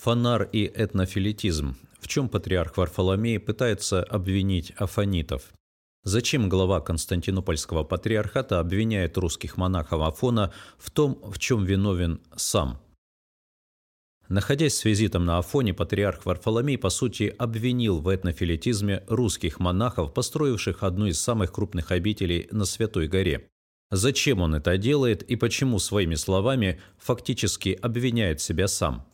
Фонар и этнофилитизм. В чем патриарх Варфоломей пытается обвинить афонитов? Зачем глава Константинопольского патриархата обвиняет русских монахов Афона в том, в чем виновен сам? Находясь с визитом на Афоне, патриарх Варфоломей, по сути, обвинил в этнофилитизме русских монахов, построивших одну из самых крупных обителей на Святой горе. Зачем он это делает и почему своими словами фактически обвиняет себя сам?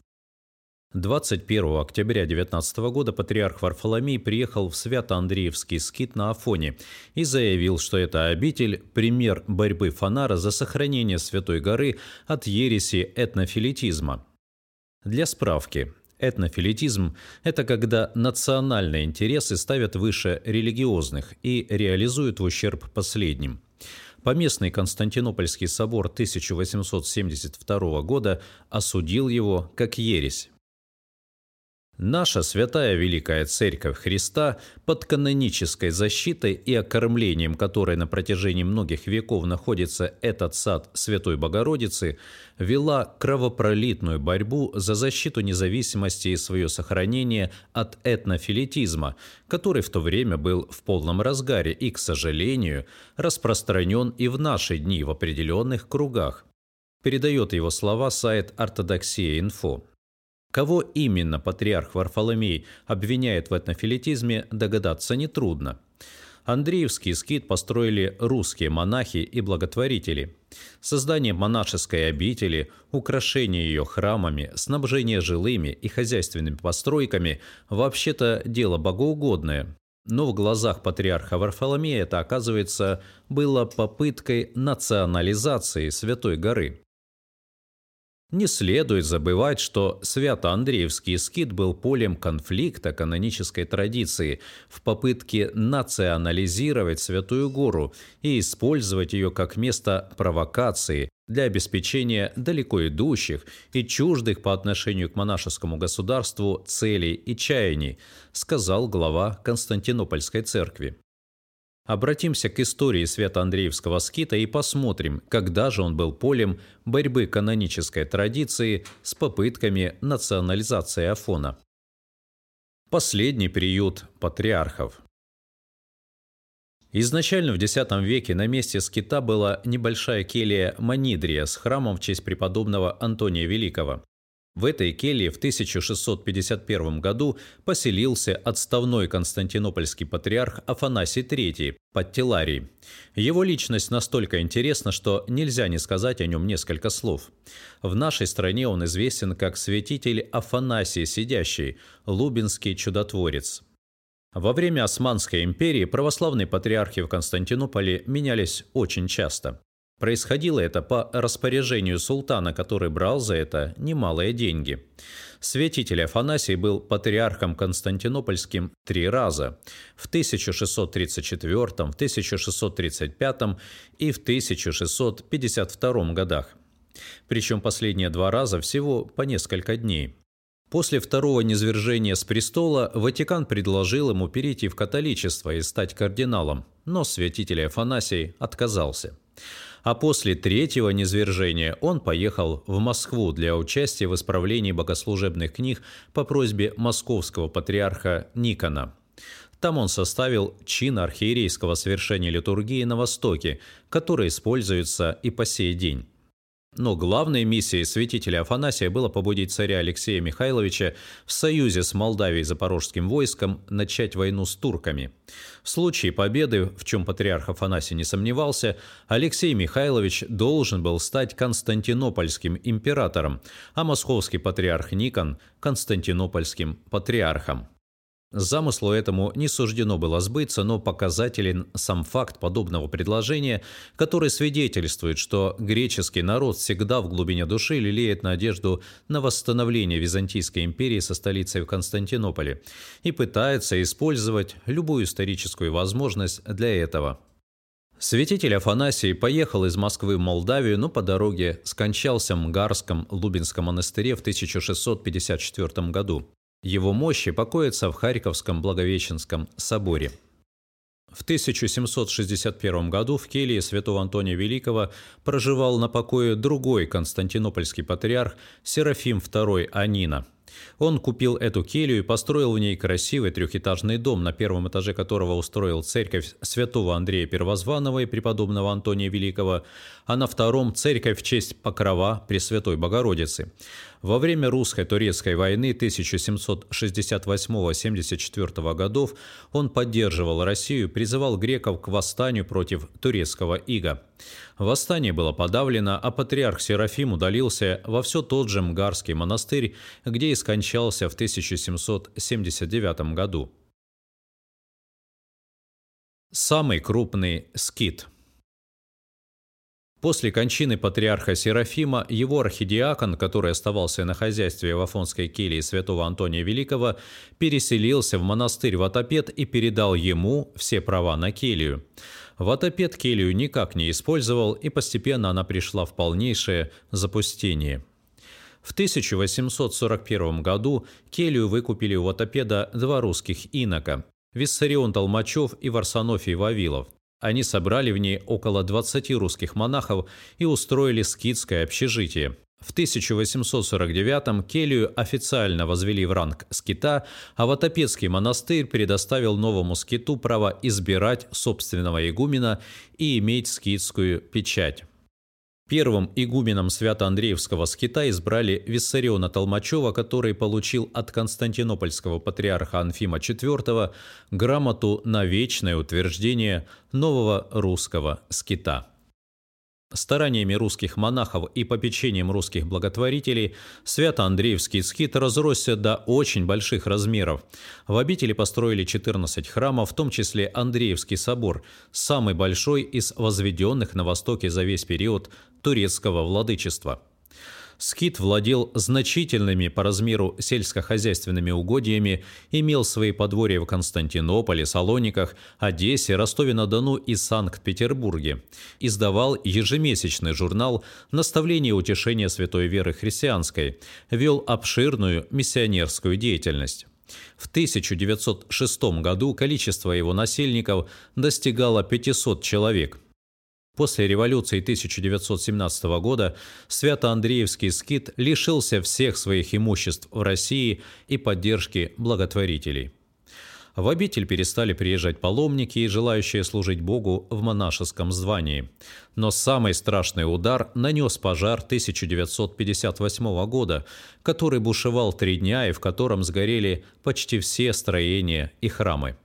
21 октября 19 года патриарх Варфоломей приехал в Свято-Андреевский скит на Афоне и заявил, что эта обитель – пример борьбы Фонара за сохранение Святой горы от ереси этнофилитизма. Для справки, Этнофилитизм – это когда национальные интересы ставят выше религиозных и реализуют в ущерб последним. Поместный Константинопольский собор 1872 года осудил его как ересь. Наша святая Великая Церковь Христа под канонической защитой и окормлением которой на протяжении многих веков находится этот сад Святой Богородицы, вела кровопролитную борьбу за защиту независимости и свое сохранение от этнофилитизма, который в то время был в полном разгаре и, к сожалению, распространен и в наши дни в определенных кругах. Передает его слова сайт «Ортодоксия.инфо». Кого именно патриарх Варфоломей обвиняет в этнофилитизме, догадаться нетрудно. Андреевский скит построили русские монахи и благотворители. Создание монашеской обители, украшение ее храмами, снабжение жилыми и хозяйственными постройками – вообще-то дело богоугодное. Но в глазах патриарха Варфоломея это, оказывается, было попыткой национализации Святой горы. Не следует забывать, что Свято-Андреевский скит был полем конфликта канонической традиции в попытке национализировать Святую Гору и использовать ее как место провокации для обеспечения далеко идущих и чуждых по отношению к монашескому государству целей и чаяний, сказал глава Константинопольской церкви. Обратимся к истории Свято-Андреевского скита и посмотрим, когда же он был полем борьбы канонической традиции с попытками национализации Афона. Последний период патриархов. Изначально в X веке на месте скита была небольшая келья Манидрия с храмом в честь преподобного Антония Великого. В этой келье в 1651 году поселился отставной константинопольский патриарх Афанасий III под Теларий. Его личность настолько интересна, что нельзя не сказать о нем несколько слов. В нашей стране он известен как святитель Афанасий Сидящий, лубинский чудотворец. Во время Османской империи православные патриархи в Константинополе менялись очень часто. Происходило это по распоряжению султана, который брал за это немалые деньги. Святитель Афанасий был патриархом Константинопольским три раза – в 1634, в 1635 и в 1652 годах. Причем последние два раза всего по несколько дней. После второго низвержения с престола Ватикан предложил ему перейти в католичество и стать кардиналом, но святитель Афанасий отказался а после третьего низвержения он поехал в Москву для участия в исправлении богослужебных книг по просьбе московского патриарха Никона. Там он составил чин архиерейского совершения литургии на Востоке, который используется и по сей день. Но главной миссией святителя Афанасия было побудить царя Алексея Михайловича в союзе с Молдавией и Запорожским войском начать войну с турками. В случае победы, в чем патриарх Афанасий не сомневался, Алексей Михайлович должен был стать константинопольским императором, а московский патриарх Никон – константинопольским патриархом. Замыслу этому не суждено было сбыться, но показателен сам факт подобного предложения, который свидетельствует, что греческий народ всегда в глубине души лелеет надежду на восстановление Византийской империи со столицей в Константинополе и пытается использовать любую историческую возможность для этого. Святитель Афанасий поехал из Москвы в Молдавию, но по дороге скончался в Мгарском Лубинском монастыре в 1654 году. Его мощи покоятся в Харьковском Благовещенском соборе. В 1761 году в келье святого Антония Великого проживал на покое другой константинопольский патриарх Серафим II Анина. Он купил эту келью и построил в ней красивый трехэтажный дом, на первом этаже которого устроил церковь святого Андрея Первозванного и преподобного Антония Великого, а на втором – церковь в честь Покрова Пресвятой Богородицы. Во время русско-турецкой войны 1768-74 годов он поддерживал Россию, призывал греков к восстанию против турецкого ига. Восстание было подавлено, а патриарх Серафим удалился во все тот же Мгарский монастырь, где и скончался в 1779 году. Самый крупный скит – После кончины патриарха Серафима его архидиакон, который оставался на хозяйстве в Афонской келье святого Антония Великого, переселился в монастырь Ватопед и передал ему все права на келью. Ватопед келью никак не использовал, и постепенно она пришла в полнейшее запустение. В 1841 году келью выкупили у Ватопеда два русских инока – Виссарион Толмачев и Варсонофий Вавилов. Они собрали в ней около 20 русских монахов и устроили скитское общежитие. В 1849-м келью официально возвели в ранг скита, а Ватопецкий монастырь предоставил новому скиту право избирать собственного игумена и иметь скитскую печать. Первым игуменом Свято-Андреевского скита избрали Виссариона Толмачева, который получил от константинопольского патриарха Анфима IV грамоту на вечное утверждение нового русского скита. Стараниями русских монахов и попечением русских благотворителей Свято-Андреевский скит разросся до очень больших размеров. В обители построили 14 храмов, в том числе Андреевский собор, самый большой из возведенных на востоке за весь период турецкого владычества. Скит владел значительными по размеру сельскохозяйственными угодьями, имел свои подворья в Константинополе, Салониках, Одессе, Ростове-на-Дону и Санкт-Петербурге. Издавал ежемесячный журнал «Наставление и утешение святой веры христианской», вел обширную миссионерскую деятельность. В 1906 году количество его насельников достигало 500 человек – После революции 1917 года Свято-Андреевский скит лишился всех своих имуществ в России и поддержки благотворителей. В обитель перестали приезжать паломники и желающие служить Богу в монашеском звании. Но самый страшный удар нанес пожар 1958 года, который бушевал три дня и в котором сгорели почти все строения и храмы.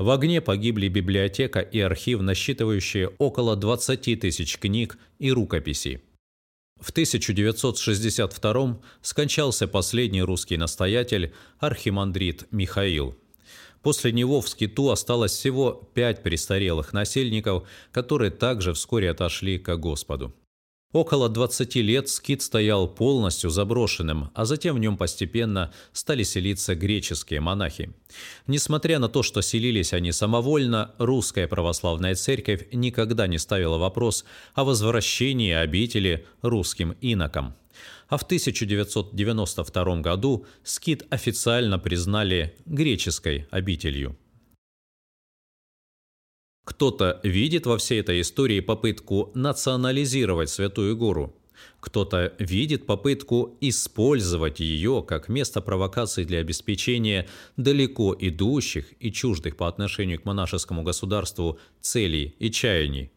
В огне погибли библиотека и архив, насчитывающие около 20 тысяч книг и рукописей. В 1962 скончался последний русский настоятель архимандрит Михаил. После него в скиту осталось всего пять престарелых насельников, которые также вскоре отошли к Господу. Около 20 лет скит стоял полностью заброшенным, а затем в нем постепенно стали селиться греческие монахи. Несмотря на то, что селились они самовольно, русская православная церковь никогда не ставила вопрос о возвращении обители русским инокам. А в 1992 году скит официально признали греческой обителью. Кто-то видит во всей этой истории попытку национализировать Святую Гору. Кто-то видит попытку использовать ее как место провокации для обеспечения далеко идущих и чуждых по отношению к монашескому государству целей и чаяний.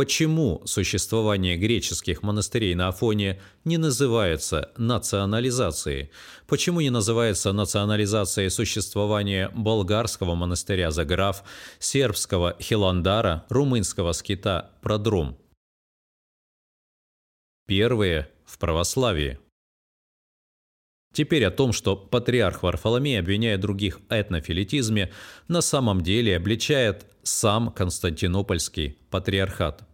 Почему существование греческих монастырей на Афоне не называется национализацией? Почему не называется национализацией существования болгарского монастыря Заграф, сербского Хиландара, румынского скита Продром? Первые в православии. Теперь о том, что патриарх Варфоломей, обвиняя других в этнофилитизме, на самом деле обличает сам Константинопольский патриархат.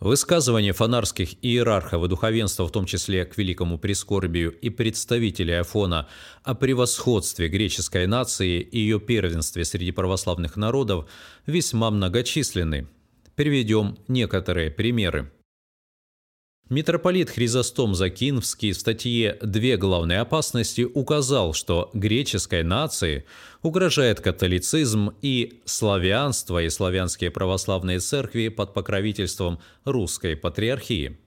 Высказывания фонарских иерархов и духовенства, в том числе к великому прискорбию и представителей Афона, о превосходстве греческой нации и ее первенстве среди православных народов весьма многочисленны. Приведем некоторые примеры. Митрополит Хризостом Закинвский в статье «Две главные опасности» указал, что греческой нации угрожает католицизм и славянство и славянские православные церкви под покровительством русской патриархии.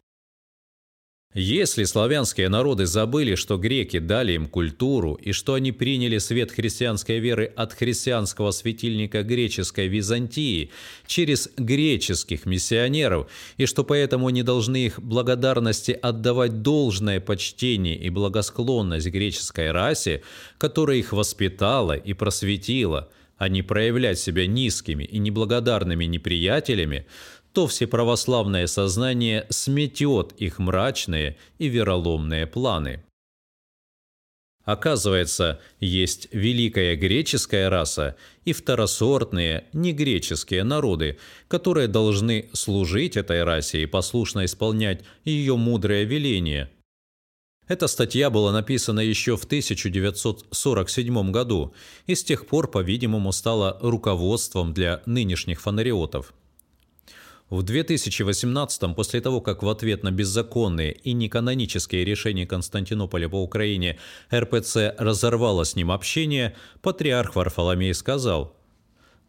Если славянские народы забыли, что греки дали им культуру и что они приняли свет христианской веры от христианского светильника греческой Византии через греческих миссионеров, и что поэтому они должны их благодарности отдавать должное почтение и благосклонность греческой расе, которая их воспитала и просветила, а не проявлять себя низкими и неблагодарными неприятелями, то всеправославное сознание сметет их мрачные и вероломные планы. Оказывается, есть великая греческая раса и второсортные негреческие народы, которые должны служить этой расе и послушно исполнять ее мудрое веление. Эта статья была написана еще в 1947 году и с тех пор, по-видимому, стала руководством для нынешних фонариотов. В 2018 после того, как в ответ на беззаконные и неканонические решения Константинополя по Украине РПЦ разорвало с ним общение, патриарх Варфоломей сказал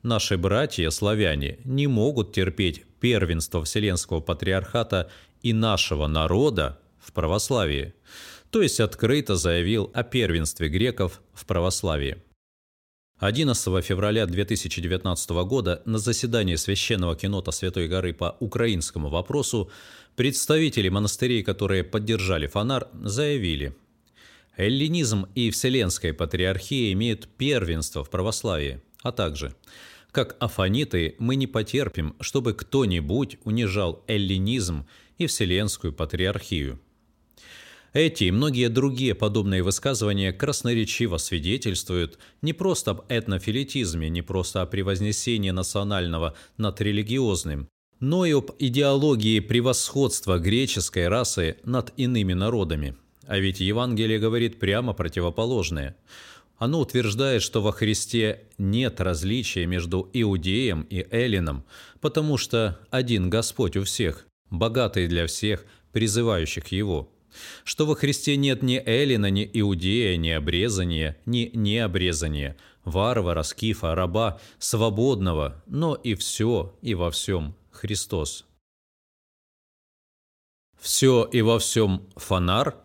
«Наши братья-славяне не могут терпеть первенство Вселенского Патриархата и нашего народа в православии», то есть открыто заявил о первенстве греков в православии. 11 февраля 2019 года на заседании Священного кинота Святой Горы по украинскому вопросу представители монастырей, которые поддержали Фонар, заявили «Эллинизм и Вселенская Патриархия имеют первенство в православии, а также как афаниты мы не потерпим, чтобы кто-нибудь унижал эллинизм и Вселенскую Патриархию». Эти и многие другие подобные высказывания красноречиво свидетельствуют не просто об этнофилитизме, не просто о превознесении национального над религиозным, но и об идеологии превосходства греческой расы над иными народами. А ведь Евангелие говорит прямо противоположное. Оно утверждает, что во Христе нет различия между иудеем и эллином, потому что один Господь у всех, богатый для всех, призывающих Его – что во Христе нет ни Эллина, ни Иудея, ни обрезания, ни необрезания, варвара, скифа, раба, свободного, но и все, и во всем Христос. Все и во всем фонар?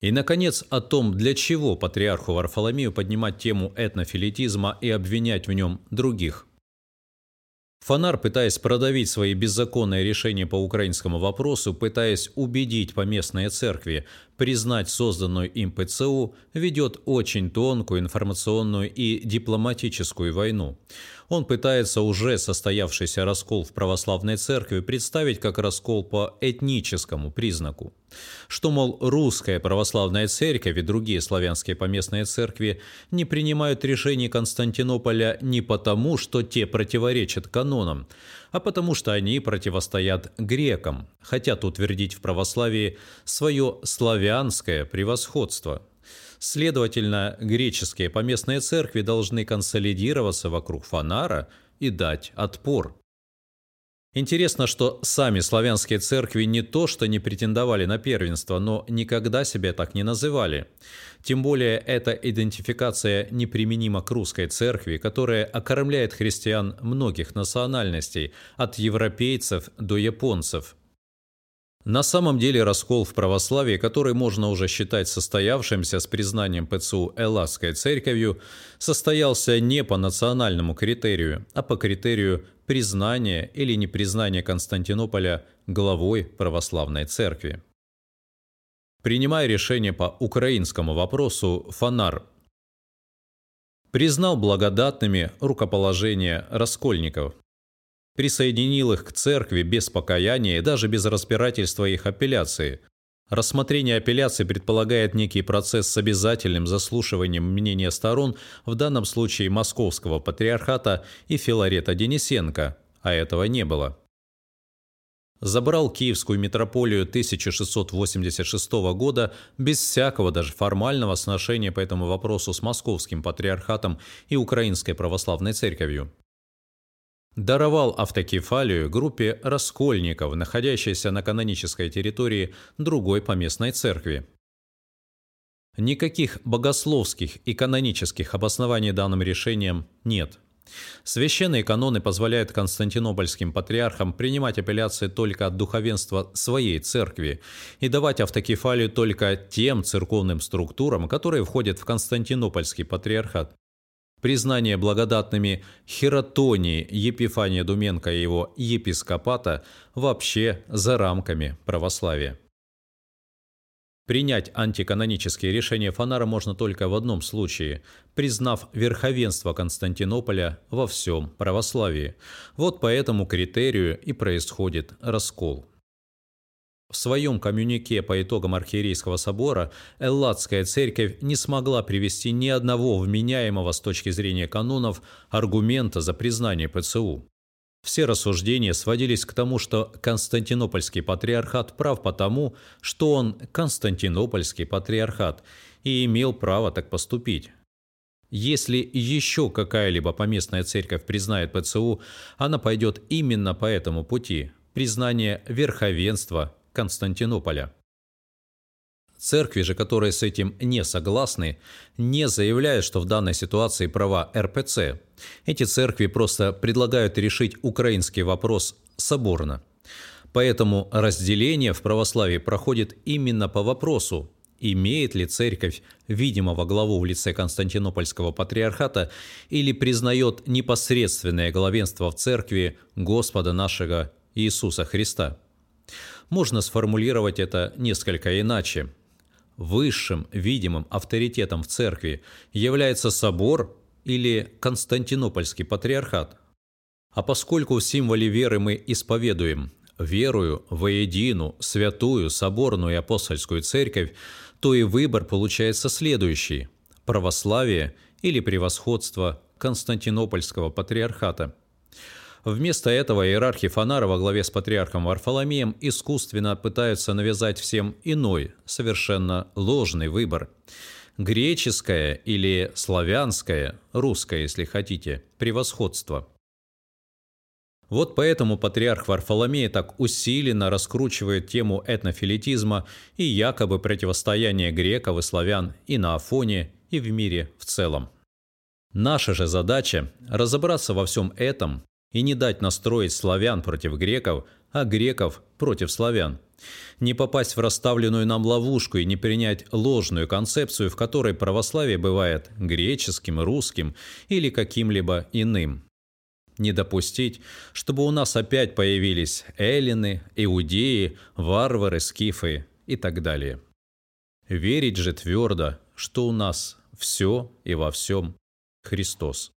И, наконец, о том, для чего патриарху Варфоломею поднимать тему этнофилитизма и обвинять в нем других – Фонар, пытаясь продавить свои беззаконные решения по украинскому вопросу, пытаясь убедить поместные церкви признать созданную им ПЦУ, ведет очень тонкую информационную и дипломатическую войну. Он пытается уже состоявшийся раскол в православной церкви представить как раскол по этническому признаку. Что, мол, русская православная церковь и другие славянские поместные церкви не принимают решений Константинополя не потому, что те противоречат канонам, а потому что они противостоят грекам, хотят утвердить в православии свое славянское превосходство – Следовательно, греческие поместные церкви должны консолидироваться вокруг фонара и дать отпор. Интересно, что сами славянские церкви не то что не претендовали на первенство, но никогда себя так не называли. Тем более эта идентификация неприменима к русской церкви, которая окормляет христиан многих национальностей, от европейцев до японцев – на самом деле раскол в православии, который можно уже считать состоявшимся с признанием ПЦУ Элладской церковью, состоялся не по национальному критерию, а по критерию признания или непризнания Константинополя главой православной церкви. Принимая решение по украинскому вопросу, Фонар признал благодатными рукоположения раскольников, присоединил их к церкви без покаяния и даже без разбирательства их апелляции. Рассмотрение апелляции предполагает некий процесс с обязательным заслушиванием мнения сторон, в данном случае Московского патриархата и Филарета Денисенко, а этого не было. Забрал Киевскую митрополию 1686 года без всякого даже формального сношения по этому вопросу с Московским патриархатом и Украинской православной церковью даровал автокефалию группе раскольников, находящейся на канонической территории другой поместной церкви. Никаких богословских и канонических обоснований данным решением нет. Священные каноны позволяют константинопольским патриархам принимать апелляции только от духовенства своей церкви и давать автокефалию только тем церковным структурам, которые входят в Константинопольский патриархат. Признание благодатными Хератонии Епифания Думенко и его епископата вообще за рамками православия. Принять антиканонические решения Фонара можно только в одном случае, признав верховенство Константинополя во всем православии. Вот по этому критерию и происходит раскол. В своем коммюнике по итогам Архиерейского собора Элладская церковь не смогла привести ни одного вменяемого с точки зрения канонов аргумента за признание ПЦУ. Все рассуждения сводились к тому, что Константинопольский патриархат прав потому, что он Константинопольский патриархат и имел право так поступить. Если еще какая-либо поместная церковь признает ПЦУ, она пойдет именно по этому пути – признание верховенства Константинополя. Церкви же, которые с этим не согласны, не заявляют, что в данной ситуации права РПЦ. Эти церкви просто предлагают решить украинский вопрос соборно. Поэтому разделение в православии проходит именно по вопросу, имеет ли церковь видимого главу в лице Константинопольского патриархата или признает непосредственное главенство в церкви Господа нашего Иисуса Христа. Можно сформулировать это несколько иначе – высшим видимым авторитетом в церкви является собор или Константинопольский патриархат. А поскольку в символе веры мы исповедуем верую воедину, святую, соборную и апостольскую церковь, то и выбор получается следующий – православие или превосходство Константинопольского патриархата – Вместо этого иерархи Фонара во главе с патриархом Варфоломеем искусственно пытаются навязать всем иной, совершенно ложный выбор. Греческое или славянское, русское, если хотите, превосходство. Вот поэтому патриарх Варфоломей так усиленно раскручивает тему этнофилитизма и якобы противостояния греков и славян и на Афоне, и в мире в целом. Наша же задача – разобраться во всем этом и не дать настроить славян против греков, а греков против славян. Не попасть в расставленную нам ловушку и не принять ложную концепцию, в которой православие бывает греческим, русским или каким-либо иным. Не допустить, чтобы у нас опять появились эллины, иудеи, варвары, скифы и так далее. Верить же твердо, что у нас все и во всем Христос.